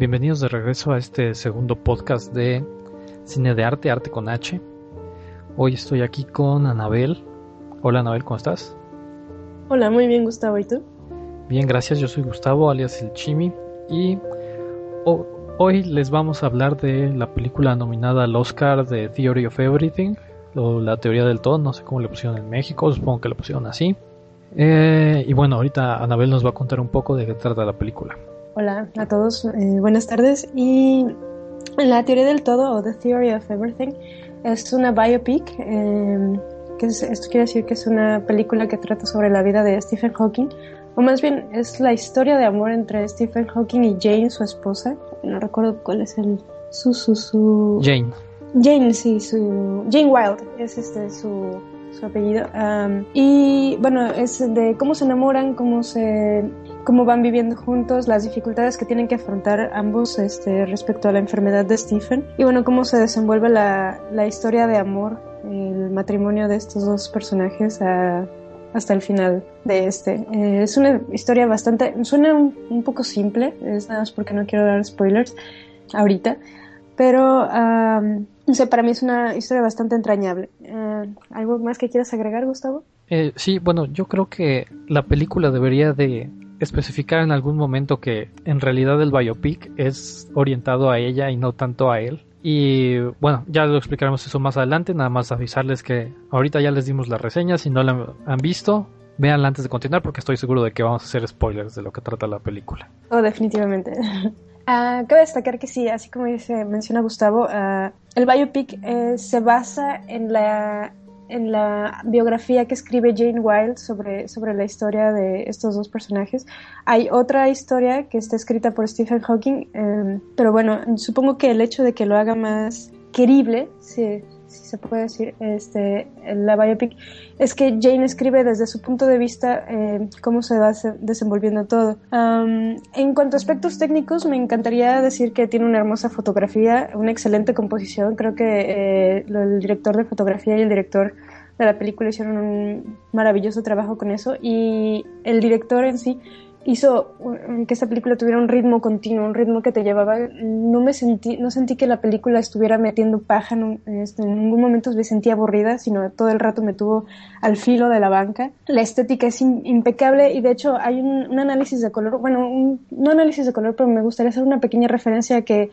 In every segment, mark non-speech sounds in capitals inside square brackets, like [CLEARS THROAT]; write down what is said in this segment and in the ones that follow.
Bienvenidos de regreso a este segundo podcast de Cine de Arte, Arte con H. Hoy estoy aquí con Anabel. Hola Anabel, ¿cómo estás? Hola, muy bien Gustavo, ¿y tú? Bien, gracias. Yo soy Gustavo, alias El Chimi. Y hoy les vamos a hablar de la película nominada al Oscar de Theory of Everything, o la teoría del todo, no sé cómo le pusieron en México, supongo que le pusieron así. Eh, y bueno, ahorita Anabel nos va a contar un poco de qué trata la película. Hola a todos, eh, buenas tardes. Y la teoría del todo, o The Theory of Everything, es una biopic. Eh, que esto quiere decir que es una película que trata sobre la vida de Stephen Hawking, o más bien es la historia de amor entre Stephen Hawking y Jane, su esposa. No recuerdo cuál es el su su su Jane. Jane, sí, su Jane Wilde es este su su apellido. y bueno, es de cómo se enamoran, cómo se cómo van viviendo juntos, las dificultades que tienen que afrontar ambos este, respecto a la enfermedad de Stephen y bueno, cómo se desenvuelve la, historia de amor, el matrimonio de estos dos personajes hasta el final de este. Eh, es una historia bastante, suena un, poco simple, es nada más porque no quiero dar spoilers ahorita, pero no sé, para mí es una historia bastante entrañable. Eh, ¿Algo más que quieras agregar, Gustavo? Eh, sí, bueno, yo creo que la película debería de especificar en algún momento que en realidad el biopic es orientado a ella y no tanto a él. Y bueno, ya lo explicaremos eso más adelante, nada más avisarles que ahorita ya les dimos la reseña, si no la han visto, véanla antes de continuar porque estoy seguro de que vamos a hacer spoilers de lo que trata la película. Oh, definitivamente. Uh, [LAUGHS] cabe destacar que sí, así como dice, menciona Gustavo, uh, el biopic eh, se basa en la en la biografía que escribe Jane Wilde sobre, sobre la historia de estos dos personajes. Hay otra historia que está escrita por Stephen Hawking, em, pero bueno, supongo que el hecho de que lo haga más querible, sí si se puede decir, este, la biopic, es que Jane escribe desde su punto de vista eh, cómo se va desenvolviendo todo. en cuanto a aspectos técnicos, me encantaría decir que tiene una hermosa fotografía, una excelente composición. Creo que eh, el director de fotografía y el director de la película hicieron un maravilloso trabajo con eso y el director en sí hizo que esta película tuviera un ritmo continuo, un ritmo que te llevaba. No me sentí, no sentí que la película estuviera metiendo paja, este, en ningún momento me sentí aburrida, sino todo el rato me tuvo al filo de la banca. La estética es impecable y de hecho hay un, análisis de color, bueno, un, no análisis de color, pero me gustaría hacer una pequeña referencia que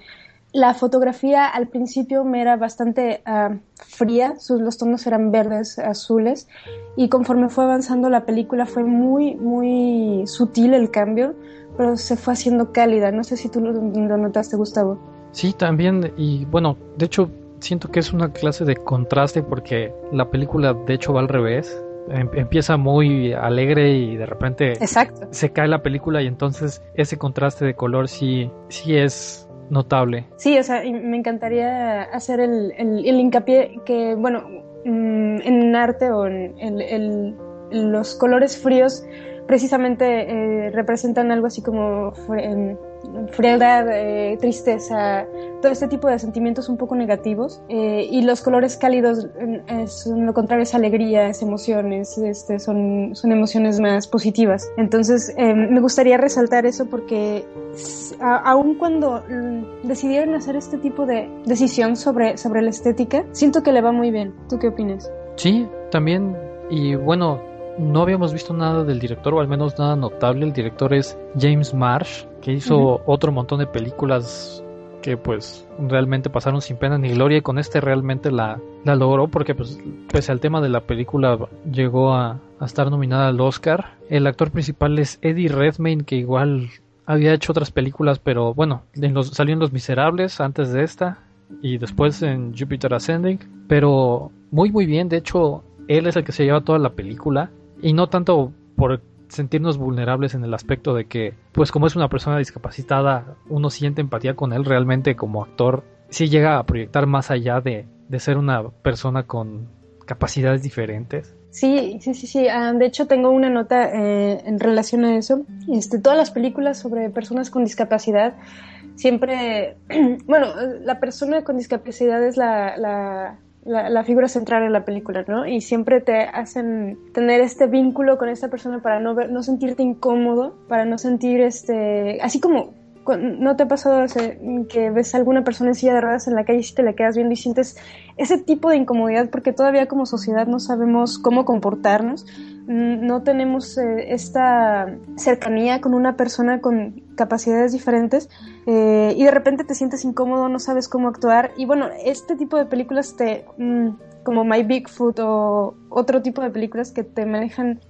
la fotografía al principio me era bastante uh, fría, sus, los tonos eran verdes, azules, y conforme fue avanzando la película fue muy, muy sutil el cambio, pero se fue haciendo cálida. No sé si tú lo, lo notaste, Gustavo. Sí, también, y bueno, de hecho siento que es una clase de contraste porque la película de hecho va al revés. Em, empieza muy alegre y de repente Exacto. se cae la película y entonces ese contraste de color sí, sí es notable. Sí, o sea, me encantaría hacer el, el, hincapié que, bueno, mm, en arte o en, los colores fríos precisamente eh, representan algo así como frialdad, eh, tristeza, todo este tipo de sentimientos un poco negativos. Eh, y los colores cálidos son lo contrario, es alegría, es emociones, este, son, son emociones más positivas. Entonces, me gustaría resaltar eso porque aun cuando mm, decidieron hacer este tipo de decisión sobre, sobre la estética, siento que le va muy bien. ¿Tú qué opinas? Sí, también. Y bueno, no habíamos visto nada del director, o al menos nada notable. El director es James Marsh, que hizo otro montón de películas que pues realmente pasaron sin pena ni gloria y con este realmente la, la logró porque pues pese al tema de la película llegó a, a estar nominada al Oscar. El actor principal es Eddie Redmayne que igual había hecho otras películas pero bueno, en los, salió en Los Miserables antes de esta y después en Jupiter Ascending pero muy muy bien, de hecho él es el que se lleva toda la película y no tanto por sentirnos vulnerables en el aspecto de que, pues como es una persona discapacitada, uno siente empatía con él realmente como actor, sí llega a proyectar más allá de, de ser una persona con capacidades diferentes. Sí, sí, sí, sí. Ah, de hecho, tengo una nota eh, en relación a eso. Este, todas las películas sobre personas con discapacidad siempre, [CLEARS THROAT] bueno, la persona con discapacidad es la, la, figura central en la película, ¿no? Y siempre te hacen tener este vínculo con esta persona para no ver, no sentirte incómodo, para no sentir este, así como ¿No te ha pasado que ves a alguna persona en silla de ruedas en la calle y te la quedas viendo y sientes ese tipo de incomodidad porque todavía como sociedad no sabemos cómo comportarnos? No tenemos eh, esta cercanía con una persona con capacidades diferentes eh, y de repente te sientes incómodo, no sabes cómo actuar. Y bueno, este tipo de películas te... Mm, como My Bigfoot o otro tipo de películas que te manejan,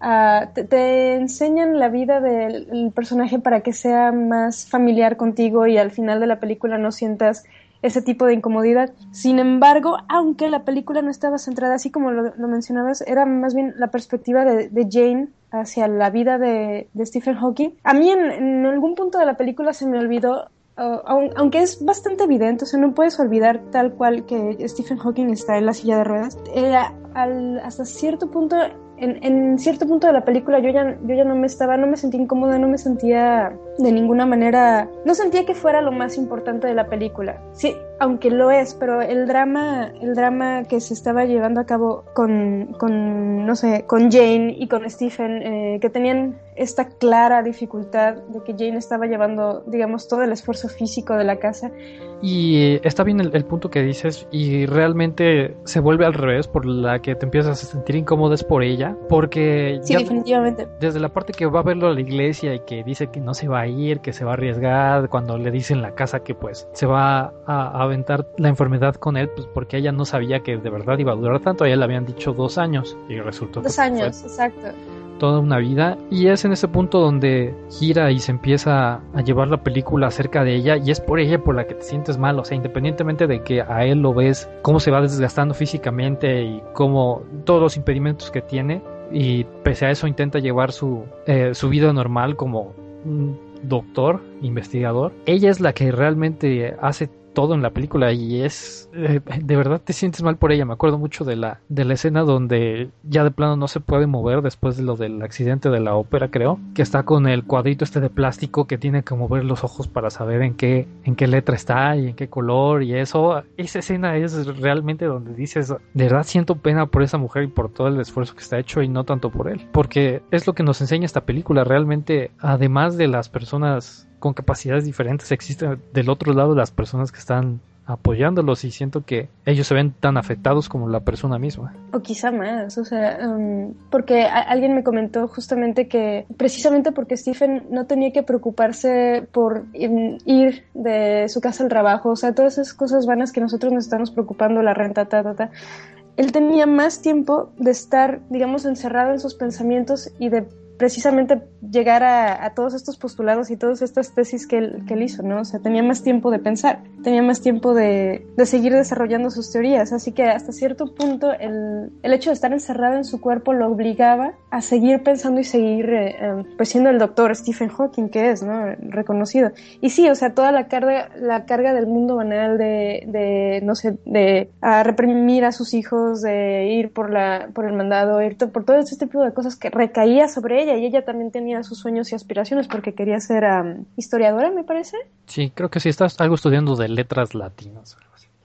te, enseñan la vida del personaje para que sea más familiar contigo y al final de la película no sientas ese tipo de incomodidad. Sin embargo, aunque la película no estaba centrada así como lo, mencionabas, era más bien la perspectiva de, Jane hacia la vida de, Stephen Hawking. A mí en, algún punto de la película se me olvidó aunque es bastante evidente, o sea, no puedes olvidar tal cual que Stephen Hawking está en la silla de ruedas. Eh, hasta cierto punto en, cierto punto de la película yo ya, yo ya no me estaba, no me sentía incómoda, no me sentía de ninguna manera, no sentía que fuera lo más importante de la película. Sí, aunque lo es, pero el drama, el drama que se estaba llevando a cabo con, con no sé, con Jane y con Stephen, eh, que tenían esta clara dificultad de que Jane estaba llevando, digamos, todo el esfuerzo físico de la casa. Y está bien el, punto que dices y realmente se vuelve al revés por la que te empiezas a sentir incómodo por ella, porque sí, definitivamente. desde la parte que va a verlo a la iglesia y que dice que no se va a ir, que se va a arriesgar, cuando le dicen en la casa que pues se va a, aventar la enfermedad con él, pues porque ella no sabía que de verdad iba a durar tanto, a ella le habían dicho dos años y resultó dos años, exacto. toda una vida y es en ese punto donde gira y se empieza a llevar la película acerca de ella y es por ella por la que te sientes mal, o sea, independientemente de que a él lo ves cómo se va desgastando físicamente y cómo todos los impedimentos que tiene y pese a eso intenta llevar su, eh, su vida normal como un doctor, investigador, ella es la que realmente hace todo en la película y es eh, de verdad te sientes mal por ella. Me acuerdo mucho de la de la escena donde ya de plano no se puede mover después de lo del accidente de la ópera, creo, que está con el cuadrito este de plástico que tiene que mover los ojos para saber en qué en qué letra está y en qué color y eso. Esa escena es realmente donde dices, de verdad siento pena por esa mujer y por todo el esfuerzo que está hecho y no tanto por él, porque es lo que nos enseña esta película realmente además de las personas con capacidades diferentes existen del otro lado las personas que están apoyándolos y siento que ellos se ven tan afectados como la persona misma. O quizá más, o sea, um, porque alguien me comentó justamente que precisamente porque Stephen no tenía que preocuparse por ir de su casa al trabajo, o sea, todas esas cosas vanas que nosotros nos estamos preocupando, la renta, ta, ta, ta. Él tenía más tiempo de estar, digamos, encerrado en sus pensamientos y de precisamente llegar a, todos estos postulados y todas estas tesis que él, que él, hizo, ¿no? O sea, tenía más tiempo de pensar, tenía más tiempo de, de seguir desarrollando sus teorías, así que hasta cierto punto el, el, hecho de estar encerrado en su cuerpo lo obligaba a seguir pensando y seguir, eh, em, pues siendo el doctor Stephen Hawking, que es, ¿no? Reconocido. Y sí, o sea, toda la carga, la carga del mundo banal de, de no sé, de a reprimir a sus hijos, de ir por, la, por el mandado, ir por todo este tipo de cosas que recaía sobre ella y ella también tenía sus sueños y aspiraciones porque quería ser historiadora, me parece. Sí, creo que sí, estás algo estudiando de letras latinas.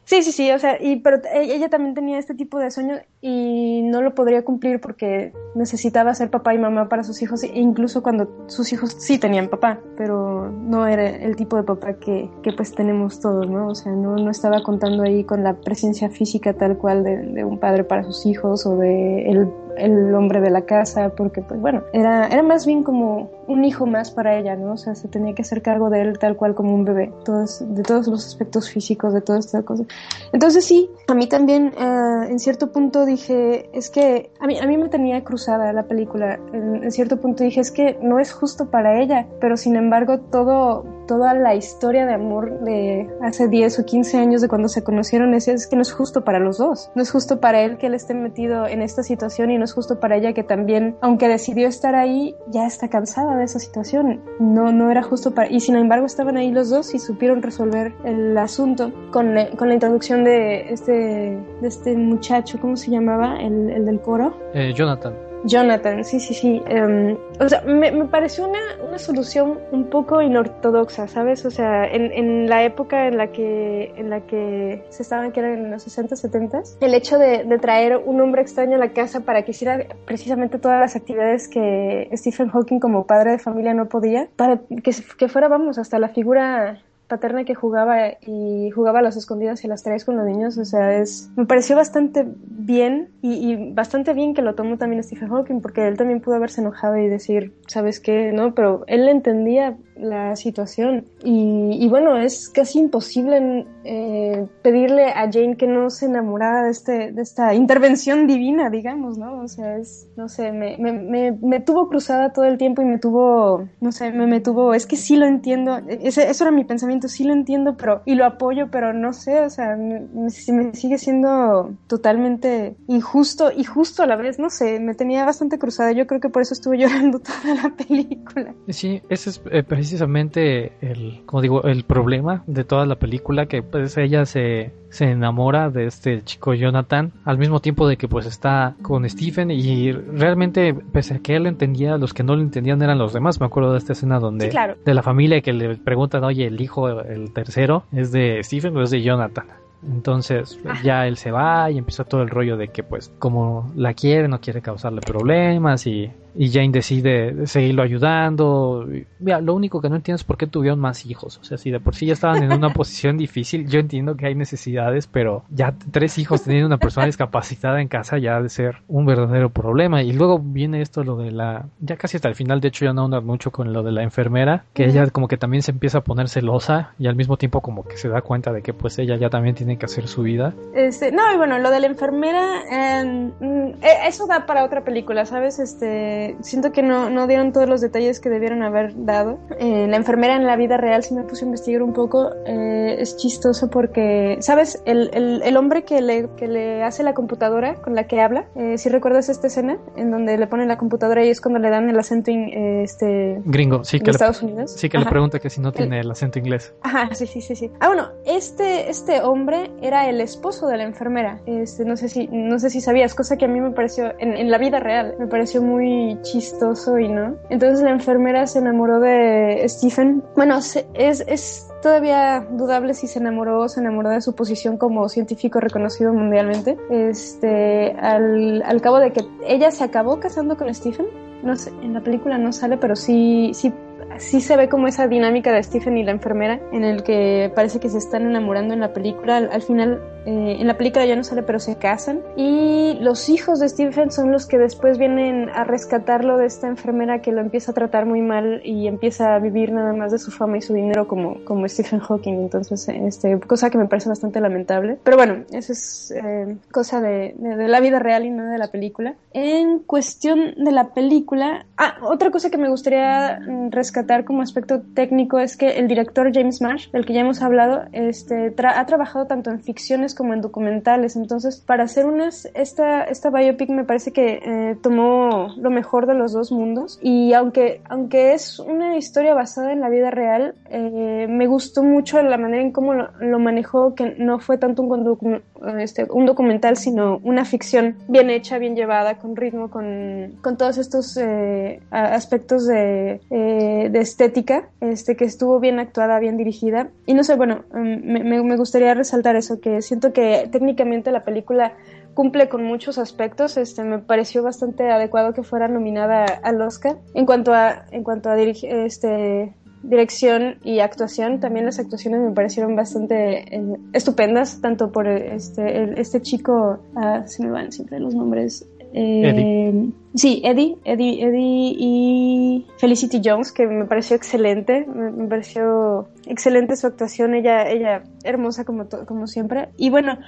Sí, sí, sí, o sea, y, pero e, ella también tenía este tipo de sueños y no lo podría cumplir porque necesitaba ser papá y mamá para sus hijos, incluso cuando sus hijos sí tenían papá, pero no era el tipo de papá que, que pues tenemos todos, ¿no? O sea, no, no estaba contando ahí con la presencia física tal cual de, de un padre para sus hijos o de el el hombre de la casa, porque pues bueno, era, era más bien como un hijo más para ella, ¿no? O sea, se tenía que hacer cargo de él tal cual como un bebé, todos, de todos los aspectos físicos, de todas estas cosas. Entonces sí, a mí también eh, en cierto punto dije, es que a mí, a mí me tenía cruzada la película, en, cierto punto dije, es que no es justo para ella, pero sin embargo todo toda la historia de amor de hace 10 o 15 años de cuando se conocieron es, es que no es justo para los dos. No es justo para él que él esté metido en esta situación y no es justo para ella que también, aunque decidió estar ahí, ya está cansada de esa situación. No, no era justo para... Y sin embargo estaban ahí los dos y supieron resolver el asunto con, con la introducción de este, de este muchacho, ¿cómo se llamaba? El, el del coro. Eh, Jonathan. Jonathan, sí, sí, sí. Em, o sea, me, me pareció una, una, solución un poco inortodoxa, ¿sabes? O sea, en, en, la época en la que en la que se estaban, que eran en los 60, 70, el hecho de, de, traer un hombre extraño a la casa para que hiciera precisamente todas las actividades que Stephen Hawking como padre de familia no podía, para que, que fuera, vamos, hasta la figura paterna que jugaba y jugaba a las escondidas y las tres con los niños, o sea, es me pareció bastante bien y, bastante bien que lo tomó también Stephen Hawking porque él también pudo haberse enojado y decir, ¿sabes qué? No, pero él entendía la situación y, bueno, es casi imposible eh, pedirle a Jane que no se enamorara de, este, de esta intervención divina, digamos, ¿no? O sea, es, no sé, me, me, me, tuvo cruzada todo el tiempo y me tuvo, no sé, me, me tuvo, es que sí lo entiendo, ese, eso era mi pensamiento sí lo entiendo, pero y lo apoyo, pero no sé, o sea, me, me, sigue siendo totalmente injusto y justo a la vez, no sé, me tenía bastante cruzada, yo creo que por eso estuve [LAUGHS] llorando toda la película. Sí, ese es eh, precisamente el, como digo, el problema de toda la película, que pues ella se se enamora de este chico Jonathan al mismo tiempo de que pues está con Stephen y realmente pese a que él entendía los que no lo entendían eran los demás. Me acuerdo de esta escena donde de la familia que le preguntan oye el hijo el tercero es de Stephen o es de Jonathan entonces ah. ya él se va y empieza todo el rollo de que pues como la quiere no quiere causarle problemas y y Jane decide seguirlo ayudando. Mira, lo único que no entiendo es por qué tuvieron más hijos. O sea, si de por sí ya estaban en una [LAUGHS] posición difícil, yo entiendo que hay necesidades, pero ya tres hijos teniendo una persona discapacitada en casa ya ha de ser un verdadero problema. Y luego viene esto, lo de la. Ya casi hasta el final, de hecho, ya no anda mucho con lo de la enfermera, que ella como que también se empieza a poner celosa y al mismo tiempo como que se da cuenta de que pues ella ya también tiene que hacer su vida. Este, no, y bueno, lo de la enfermera, em, mm, e, eso da para otra película, ¿sabes? Este siento que no, no, dieron todos los detalles que debieron haber dado. Eh, la enfermera en la vida real, si me puse a investigar un poco, eh, es chistoso porque, ¿sabes? El, el, el, hombre que le, que le hace la computadora con la que habla, eh, si recuerdas esta escena en donde le ponen la computadora y es cuando le dan el acento este gringo, sí, que Estados Unidos. Sí, que le pregunta que si no tiene el, acento inglés. Ajá, sí, sí, sí, sí. Ah, bueno, este, este hombre era el esposo de la enfermera. Este, no sé si, no sé si sabías, cosa que a mí me pareció, en, en la vida real, me pareció muy chistoso y no. Entonces la enfermera se enamoró de Stephen. Bueno, es, es todavía dudable si se enamoró o se enamoró de su posición como científico reconocido mundialmente. Este, al, al cabo de que ella se acabó casando con Stephen, no sé, en la película no sale, pero sí, sí sí se ve como esa dinámica de Stephen y la enfermera, en el que parece que se están enamorando en la película. Al, final, eh, en la película ya no sale, pero se casan. Y los hijos de Stephen son los que después vienen a rescatarlo de esta enfermera que lo empieza a tratar muy mal y empieza a vivir nada más de su fama y su dinero como, como Stephen Hawking. Entonces, este, cosa que me parece bastante lamentable. Pero bueno, eso es eh, cosa de, de la vida real y no de la película. En cuestión de la película, ah, otra cosa que me gustaría rescatar como aspecto técnico es que el director James Marsh, del que ya hemos hablado, este, ha trabajado tanto en ficciones como en documentales. Entonces, para hacer unas, esta, esta biopic me parece que eh, tomó lo mejor de los dos mundos. Y aunque, aunque es una historia basada en la vida real, eh, me gustó mucho la manera en cómo lo, manejó, que no fue tanto un, este, un documental, sino una ficción bien hecha, bien llevada, con ritmo, con, con todos estos eh, aspectos de, de estética, este, que estuvo bien actuada, bien dirigida. Y no sé, bueno, mm, me, me gustaría resaltar eso, que siento que técnicamente la película cumple con muchos aspectos. Este, me pareció bastante adecuado que fuera nominada al Oscar. En cuanto a, en cuanto a este, dirección y actuación, también las actuaciones me parecieron bastante eh, estupendas, tanto por este, este chico, ah, se me van siempre los nombres, eh, sí, Eddie, Eddie, Eddie y Felicity Jones, que me pareció excelente, me, pareció excelente su actuación, ella, ella hermosa como, como siempre. Y bueno,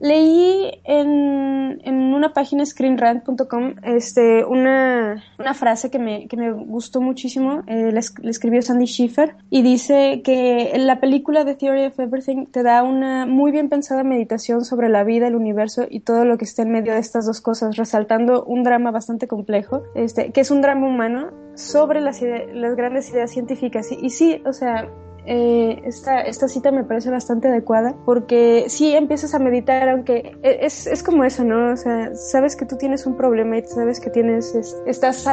Leí en, en una página screenrant.com este, una, una, frase que me, que me gustó muchísimo, eh, la, escribió Sandy Schiffer, y dice que la película The Theory of Everything te da una muy bien pensada meditación sobre la vida, el universo y todo lo que está en medio de estas dos cosas, resaltando un drama bastante complejo, este, que es un drama humano sobre las, las grandes ideas científicas. Y, y sí, o sea, eh, esta, esta cita me parece bastante adecuada porque sí empiezas a meditar, aunque e, es, es como eso, ¿no? O sea, sabes que tú tienes un problema y sabes que tienes, estás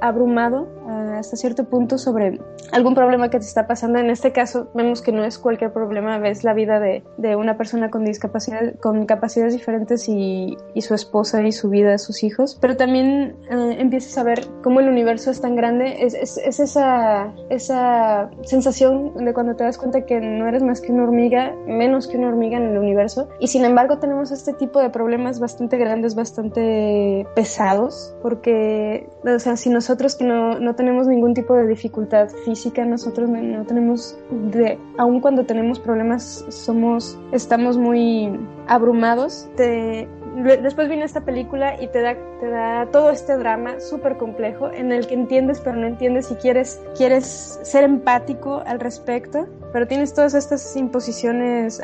abrumado hasta cierto punto sobre algún problema que te está pasando. En este caso, vemos que no es cualquier problema, ves la vida de, de una persona con discapacidad, con capacidades diferentes y, y, su esposa y su vida, sus hijos, pero también eh, empiezas a ver cómo el universo es tan grande, es, es, es esa, esa sensación de cuando te das cuenta que no eres más que una hormiga, menos que una hormiga en el universo, y sin embargo tenemos este tipo de problemas bastante grandes, bastante pesados, porque, o sea, si nosotros que no, no tenemos ningún tipo de dificultad física, nosotros no, tenemos, de, aun cuando tenemos problemas, somos, estamos muy abrumados. Te, después viene esta película y te da, te da todo este drama súper complejo en el que entiendes pero no entiendes y quieres, quieres ser empático al respecto, pero tienes todas estas imposiciones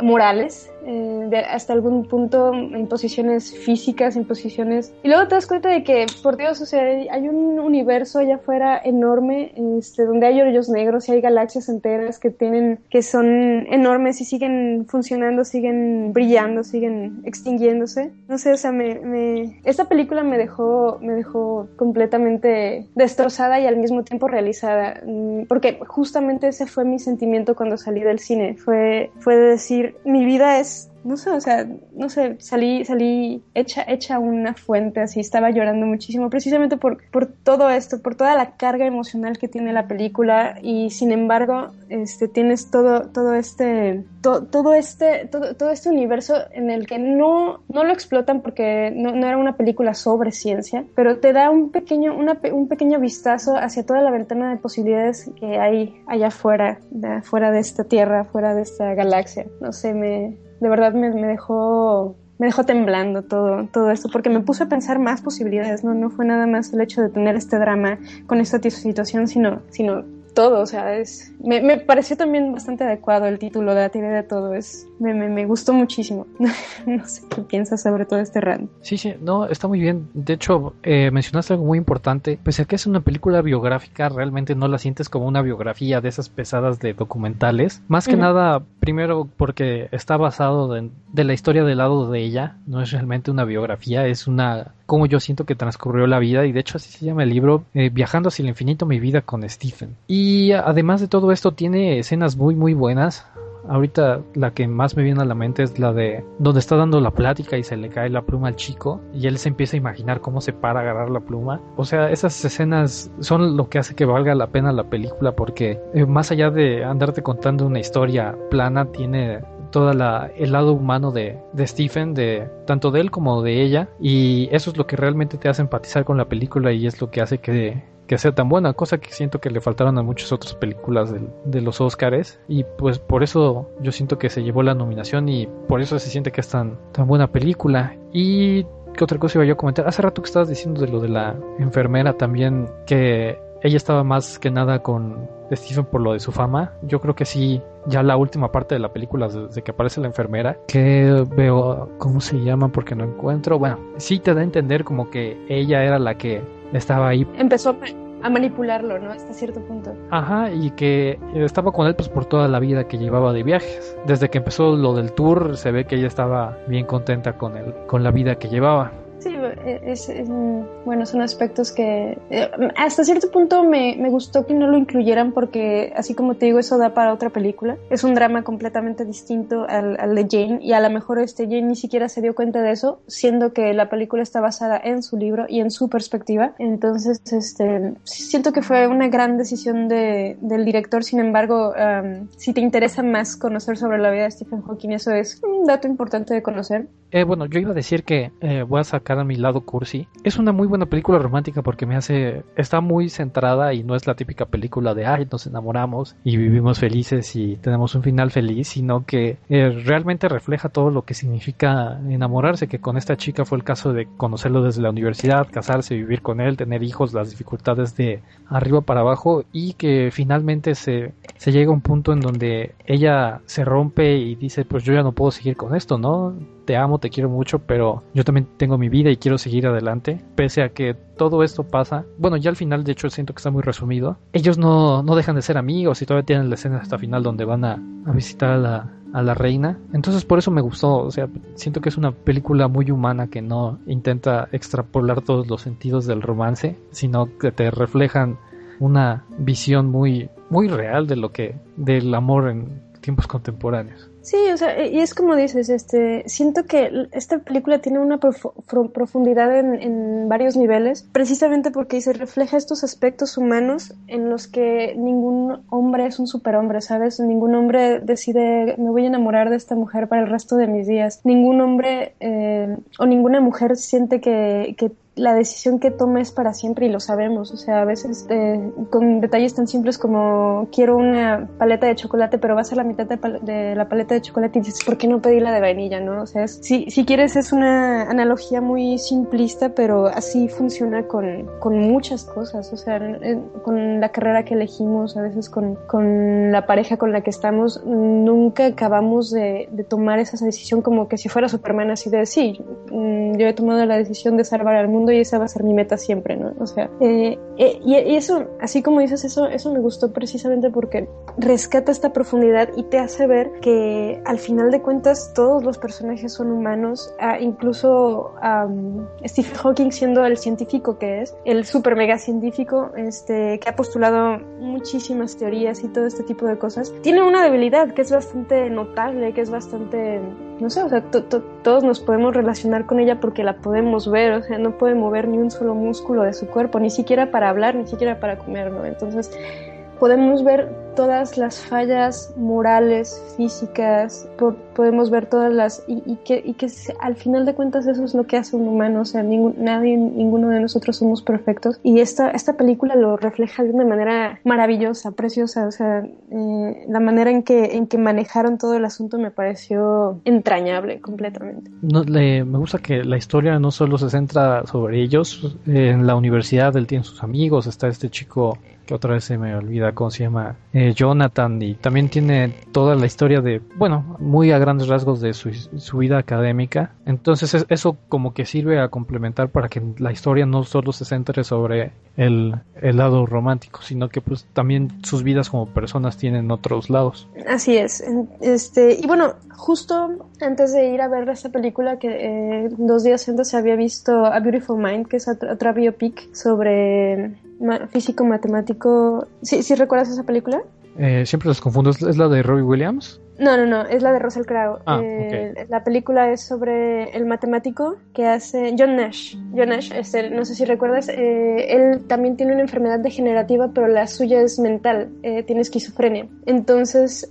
morales de hasta algún punto imposiciones físicas, imposiciones... Y luego te das cuenta de que, por Dios, o sea, hay un universo allá afuera enorme, este, donde hay hoyos negros y hay galaxias enteras que tienen, que son enormes y siguen funcionando, siguen brillando, siguen extinguiéndose. No sé, o sea, me, esta película me dejó, me dejó completamente destrozada y al mismo tiempo realizada, mm, porque justamente ese fue mi sentimiento cuando salí del cine, fue, fue de decir, mi vida es no sé, o sea, no sé, salí, salí hecha, hecha una fuente, así, estaba llorando muchísimo, precisamente por, por todo esto, por toda la carga emocional que tiene la película, y sin embargo, este, tienes todo, todo este, todo este, todo, todo, este universo en el que no, no lo explotan porque no, no, era una película sobre ciencia, pero te da un pequeño, una, un pequeño vistazo hacia toda la ventana de posibilidades que hay allá afuera, de, fuera de esta Tierra, fuera de esta galaxia. No sé, me, de verdad me, me, dejó me dejó temblando todo, todo esto, porque me puso a pensar más posibilidades, ¿no? No fue nada más el hecho de tener este drama con esta situación, sino, sino todo, o sea, es, me, me, pareció también bastante adecuado el título de la teoría de todo, es, me, me, me gustó muchísimo. [LAUGHS] no sé qué piensas sobre todo este rant. Sí, sí, no, está muy bien. De hecho, eh, mencionaste algo muy importante. Pese a que es una película biográfica, realmente no la sientes como una biografía de esas pesadas de documentales. Más que nada, primero porque está basado de, de la historia del lado de ella, no es realmente una biografía, es una como yo siento que transcurrió la vida y de hecho así se llama el libro eh, Viajando hacia el infinito mi vida con Stephen. Y además de todo esto tiene escenas muy muy buenas. Ahorita la que más me viene a la mente es la de donde está dando la plática y se le cae la pluma al chico y él se empieza a imaginar cómo se para a agarrar la pluma. O sea, esas escenas son lo que hace que valga la pena la película porque eh, más allá de andarte contando una historia plana, tiene todo el lado humano de, de, Stephen, de tanto de él como de ella, y eso es lo que realmente te hace empatizar con la película y es lo que hace que, que sea tan buena, cosa que siento que le faltaron a muchas otras películas de, de, los Oscars y pues por eso yo siento que se llevó la nominación y por eso se siente que es tan, tan buena película. Y qué otra cosa iba yo a comentar, hace rato que estabas diciendo de lo de la enfermera también, que ella estaba más que nada con Stephen por lo de su fama. Yo creo que sí, ya la última parte de la película, desde que aparece la enfermera, que veo, ¿cómo se llama? Porque no encuentro. Bueno, sí te da a entender como que ella era la que estaba ahí. Empezó a manipularlo, ¿no? Hasta cierto punto. Ajá, y que estaba con él pues por toda la vida que llevaba de viajes. Desde que empezó lo del tour se ve que ella estaba bien contenta con él, con la vida que llevaba. Sí, es, bueno, son aspectos que eh, hasta cierto punto me, me, gustó que no lo incluyeran porque, así como te digo, eso da para otra película. Es un drama completamente distinto al, al, de Jane y a lo mejor este Jane ni siquiera se dio cuenta de eso, siendo que la película está basada en su libro y en su perspectiva. Entonces, este, siento que fue una gran decisión de, del director. Sin embargo, um, si te interesa más conocer sobre la vida de Stephen Hawking, eso es un dato importante de conocer. Eh, bueno, yo iba a decir que eh, voy a sacar a mi lado cursi. Es una muy buena película romántica porque me hace. Está muy centrada y no es la típica película de ay, nos enamoramos y vivimos felices y tenemos un final feliz, sino que eh, realmente refleja todo lo que significa enamorarse. Que con esta chica fue el caso de conocerlo desde la universidad, casarse, vivir con él, tener hijos, las dificultades de arriba para abajo y que finalmente se, se llega a un punto en donde ella se rompe y dice: Pues yo ya no puedo seguir con esto, ¿no? Te amo, te quiero mucho, pero yo también tengo mi vida y quiero seguir adelante, pese a que todo esto pasa. Bueno, ya al final, de hecho, siento que está muy resumido. Ellos no, no dejan de ser amigos y todavía tienen la escena hasta final donde van a, a visitar a la, a la reina. Entonces por eso me gustó, o sea, siento que es una película muy humana que no intenta extrapolar todos los sentidos del romance, sino que te reflejan una visión muy muy real de lo que del amor en tiempos contemporáneos. Sí, o sea, y es como dices, este, siento que esta película tiene una profundidad en, varios niveles, precisamente porque se refleja estos aspectos humanos en los que ningún hombre es un superhombre, ¿sabes? Ningún hombre decide, me voy a enamorar de esta mujer para el resto de mis días. Ningún hombre eh, o ninguna mujer siente que la decisión que toma es para siempre y lo sabemos. O sea, a veces eh, con detalles tan simples como quiero una paleta de chocolate, pero vas a la mitad de, la paleta de chocolate y dices, ¿por qué no pedí la de vainilla? ¿no? O sea, si, si quieres es una analogía muy simplista, pero así funciona con, con muchas cosas. O sea, con la carrera que elegimos, a veces con, con la pareja con la que estamos, nunca acabamos de, de tomar esa decisión como que si fuera Superman, así de, sí, mm, yo he tomado la decisión de salvar al mundo y esa va a ser mi meta siempre, ¿no? O sea, eh, eh, y, eso, así como dices eso, eso me gustó precisamente porque rescata esta profundidad y te hace ver que al final de cuentas todos los personajes son humanos, ah, incluso Stephen Hawking siendo el científico que es, el super mega científico, este, que ha postulado muchísimas teorías y todo este tipo de cosas, tiene una debilidad que es bastante notable, que es bastante no sé, o sea, todos nos podemos relacionar con ella porque la podemos ver, o sea, no puede mover ni un solo músculo de su cuerpo, ni siquiera para hablar, ni siquiera para comer, ¿no? Entonces, podemos ver todas las fallas morales, físicas, podemos ver todas las... Y, que, y que al final de cuentas eso es lo que hace un humano, o sea, ningún, nadie, ninguno de nosotros somos perfectos. Y esta, esta película lo refleja de una manera maravillosa, preciosa, o sea, eh, la manera en que, en que manejaron todo el asunto me pareció entrañable completamente. No, le, me gusta que la historia no solo se centra sobre ellos, en la universidad él tiene sus amigos, está este chico que otra vez se me olvida cómo se llama, eh, Jonathan, y también tiene toda la historia de, bueno, muy a grandes rasgos de su, su vida académica. Entonces eso como que sirve a complementar para que la historia no solo se centre sobre el, el lado romántico, sino que pues también sus vidas como personas tienen otros lados. Así es. Este, y bueno, justo antes de ir a ver esta película, que eh, dos días antes se había visto A Beautiful Mind, que es otra biopic sobre físico matemático. ¿Sí, ¿Sí recuerdas esa película? Eh, siempre los confundo. ¿Es la de Robbie Williams? No, no, no, es la de Russell Crowe. Ah, eh, La película es sobre el matemático que hace John Nash. John Nash, no sé si recuerdas, eh, él también tiene una enfermedad degenerativa, pero la suya es mental, tiene esquizofrenia. Entonces,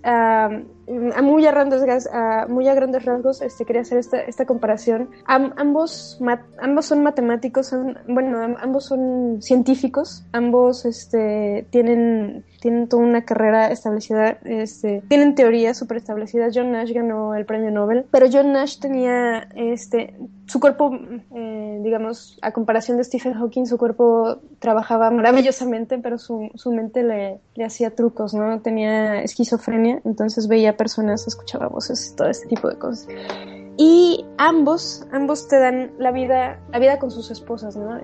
a muy a grandes, rasgos este, quería hacer esta, comparación. ambos, ambos son matemáticos, bueno, ambos son científicos, ambos este, tienen, tienen toda una carrera establecida, este, tienen teorías súper establecidas. John Nash ganó el premio Nobel, pero John Nash tenía este, su cuerpo, eh, digamos, a comparación de Stephen Hawking, su cuerpo trabajaba maravillosamente, pero su, su mente le, le hacía trucos, ¿no? Tenía esquizofrenia, entonces veía personas, escuchaba voces, todo este tipo de cosas. Y ambos, ambos te dan la vida, la vida con sus esposas, ¿no?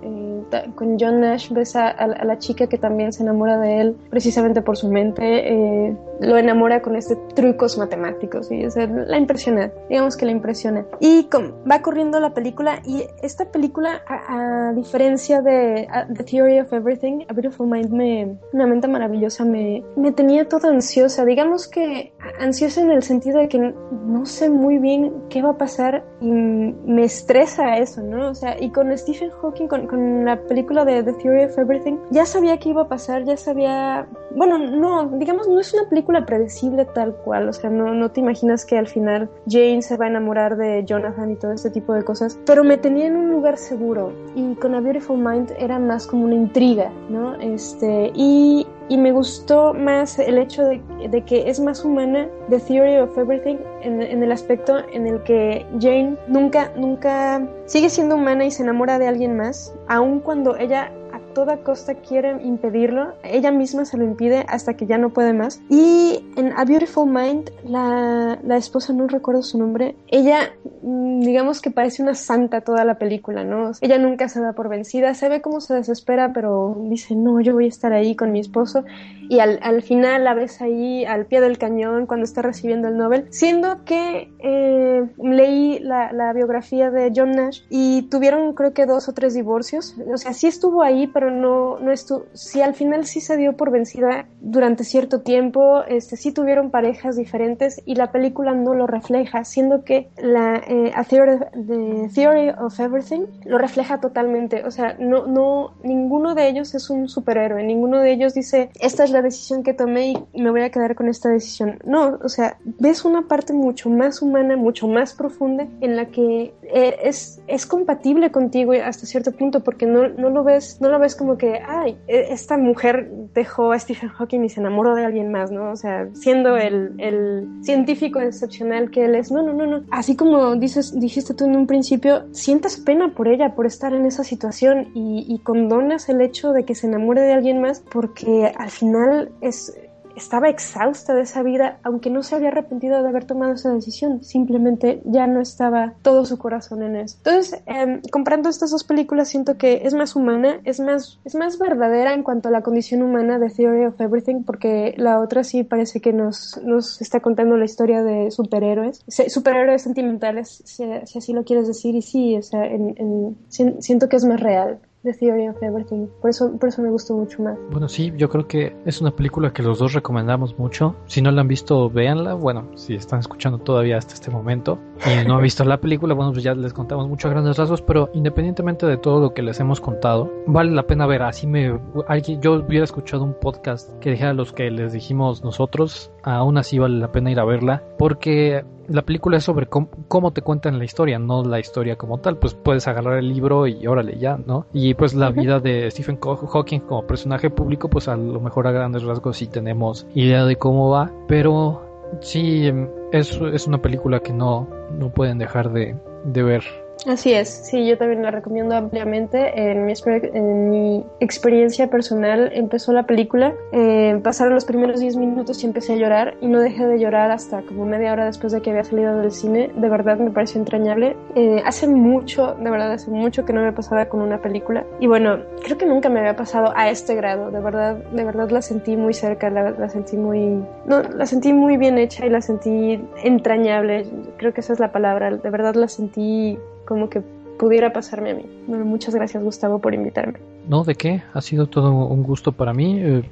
con John Nash ves a, la chica que también se enamora de él precisamente por su mente, eh, lo enamora con este trucos matemáticos y la impresiona, digamos que la impresiona. Y va corriendo la película y esta película, a, diferencia de The Theory of Everything, A Beautiful Mind, me, una mente maravillosa, me, me tenía toda ansiosa, digamos que ansiosa en el sentido de que no sé muy bien qué va a pasar y me estresa eso, ¿no? O sea, y con Stephen Hawking, con, con la película de The Theory of Everything, ya sabía qué iba a pasar, ya sabía, bueno, no, digamos, no es una película predecible tal cual, o sea, no, no te imaginas que al final Jane se va a enamorar de Jonathan y todo este tipo de cosas, pero me tenía en un lugar seguro y con A Beautiful Mind era más como una intriga, ¿no? Este, y y me gustó más el hecho de, de, que es más humana The Theory of Everything en, en, el aspecto en el que Jane nunca, nunca sigue siendo humana y se enamora de alguien más, aun cuando ella toda costa quiere impedirlo, ella misma se lo impide hasta que ya no puede más. Y en A Beautiful Mind, la, la esposa, no recuerdo su nombre, ella mm, digamos que parece una santa toda la película, ¿no? Ella nunca se da por vencida, se ve cómo se desespera, pero dice, no, yo voy a estar ahí con mi esposo. Y al, al final la ves ahí al pie del cañón cuando está recibiendo el Nobel, siendo que eh, leí la, la, biografía de John Nash y tuvieron creo que dos o tres divorcios. O sea, sí estuvo ahí, pero no, no estuvo, sí al final sí se dio por vencida durante cierto tiempo, este, sí tuvieron parejas diferentes y la película no lo refleja, siendo que la eh, theory, the Theory of Everything lo refleja totalmente. O sea, no, no, ninguno de ellos es un superhéroe, ninguno de ellos dice, esta es la decisión que tomé y me voy a quedar con esta decisión. No, o sea, ves una parte mucho más humana, mucho más profunda en la que eh, es, es compatible contigo hasta cierto punto porque no, no lo ves, no lo ves como que, ay, e, esta mujer dejó a Stephen Hawking y se enamoró de alguien más, ¿no? O sea, siendo el, el científico excepcional que él es. No, no, no, no. Así como dices, dijiste tú en un principio, sientes pena por ella, por estar en esa situación y, y condonas el hecho de que se enamore de alguien más porque al final es estaba exhausta de esa vida, aunque no se había arrepentido de haber tomado esa decisión, simplemente ya no estaba todo su corazón en eso. Entonces, eh, comprando estas dos películas, siento que es más humana, es más, es más verdadera en cuanto a la condición humana de Theory of Everything, porque la otra sí parece que nos, nos está contando la historia de superhéroes, superhéroes sentimentales, si, así lo quieres decir, y sí, o sea, en, siento que es más real. The Theory of Everything. Por eso, por eso me gustó mucho más. Bueno, sí, yo creo que es una película que los dos recomendamos mucho. Si no la han visto, véanla. Bueno, si están escuchando todavía hasta este momento y no han visto la película, bueno, pues ya les contamos mucho a grandes rasgos, pero independientemente de todo lo que les hemos contado, vale la pena ver. Así me. Alguien, yo hubiera escuchado un podcast que dijera los que les dijimos nosotros, aún así vale la pena ir a verla, porque la película es sobre cómo, te cuentan la historia, no la historia como tal. Pues puedes agarrar el libro y órale ya, ¿no? Y pues la vida de Stephen Hawking como personaje público, pues a lo mejor a grandes rasgos sí tenemos idea de cómo va, pero sí es, es una película que no, no pueden dejar de, de ver Así es, sí, yo también la recomiendo ampliamente. En mi, en mi experiencia personal empezó la película, eh, pasaron los primeros 10 minutos y empecé a llorar y no dejé de llorar hasta como media hora después de que había salido del cine. De verdad me pareció entrañable. Eh, hace mucho, de verdad hace mucho que no me pasaba con una película y bueno, creo que nunca me había pasado a este grado. De verdad, de verdad la sentí muy cerca, la, la sentí muy, no, la sentí muy bien hecha y la sentí entrañable. Creo que esa es la palabra. De verdad la sentí como que pudiera pasarme a mí. Muchas gracias Gustavo por invitarme. No, ¿de qué? Ha sido todo un gusto para mí. Eh,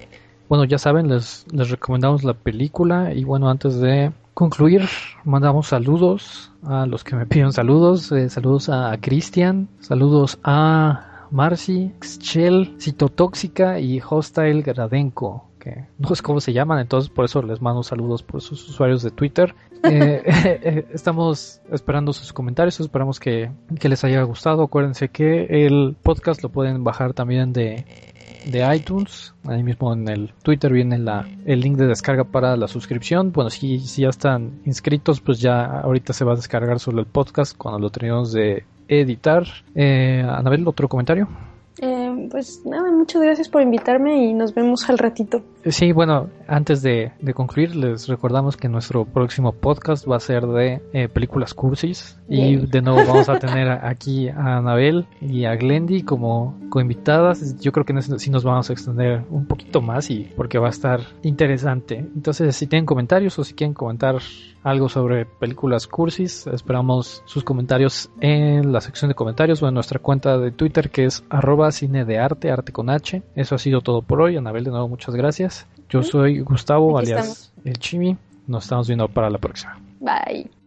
bueno, ya saben, les, les recomendamos la película y bueno, antes de concluir, mandamos saludos a los que me piden saludos. Eh, saludos a Cristian, saludos a Marcy, Xchel, Citotóxica y Hostile Gradenko que no sé cómo se llaman, entonces por eso les mando saludos por sus usuarios de Twitter. Eh, [LAUGHS] [LAUGHS] eh, estamos esperando sus comentarios, esperamos que, les haya gustado. Acuérdense que el podcast lo pueden bajar también de, de iTunes. Ahí mismo en el Twitter viene la, el link de descarga para la suscripción. Bueno, si, si ya están inscritos, pues ya ahorita se va a descargar solo el podcast cuando lo tenemos de editar. Eh, Anabel, otro comentario. Eh, pues nada, muchas gracias por invitarme y nos vemos al ratito. Sí, bueno, antes de, concluir, les recordamos que nuestro próximo podcast va a ser de eh, películas cursis. Y de nuevo vamos a [LAUGHS] tener aquí a Anabel y a Glendy como coinvitadas. Yo creo que sí nos vamos a extender un poquito más y porque va a estar interesante. Entonces, si tienen comentarios o si quieren comentar algo sobre películas cursis. Esperamos sus comentarios en la sección de comentarios o en nuestra cuenta de Twitter que es arroba cine de arte, arte con H. Eso ha sido todo por hoy. Anabel, de nuevo, muchas gracias. Yo soy Gustavo, alias El Chimi. Nos estamos viendo para la próxima. Bye.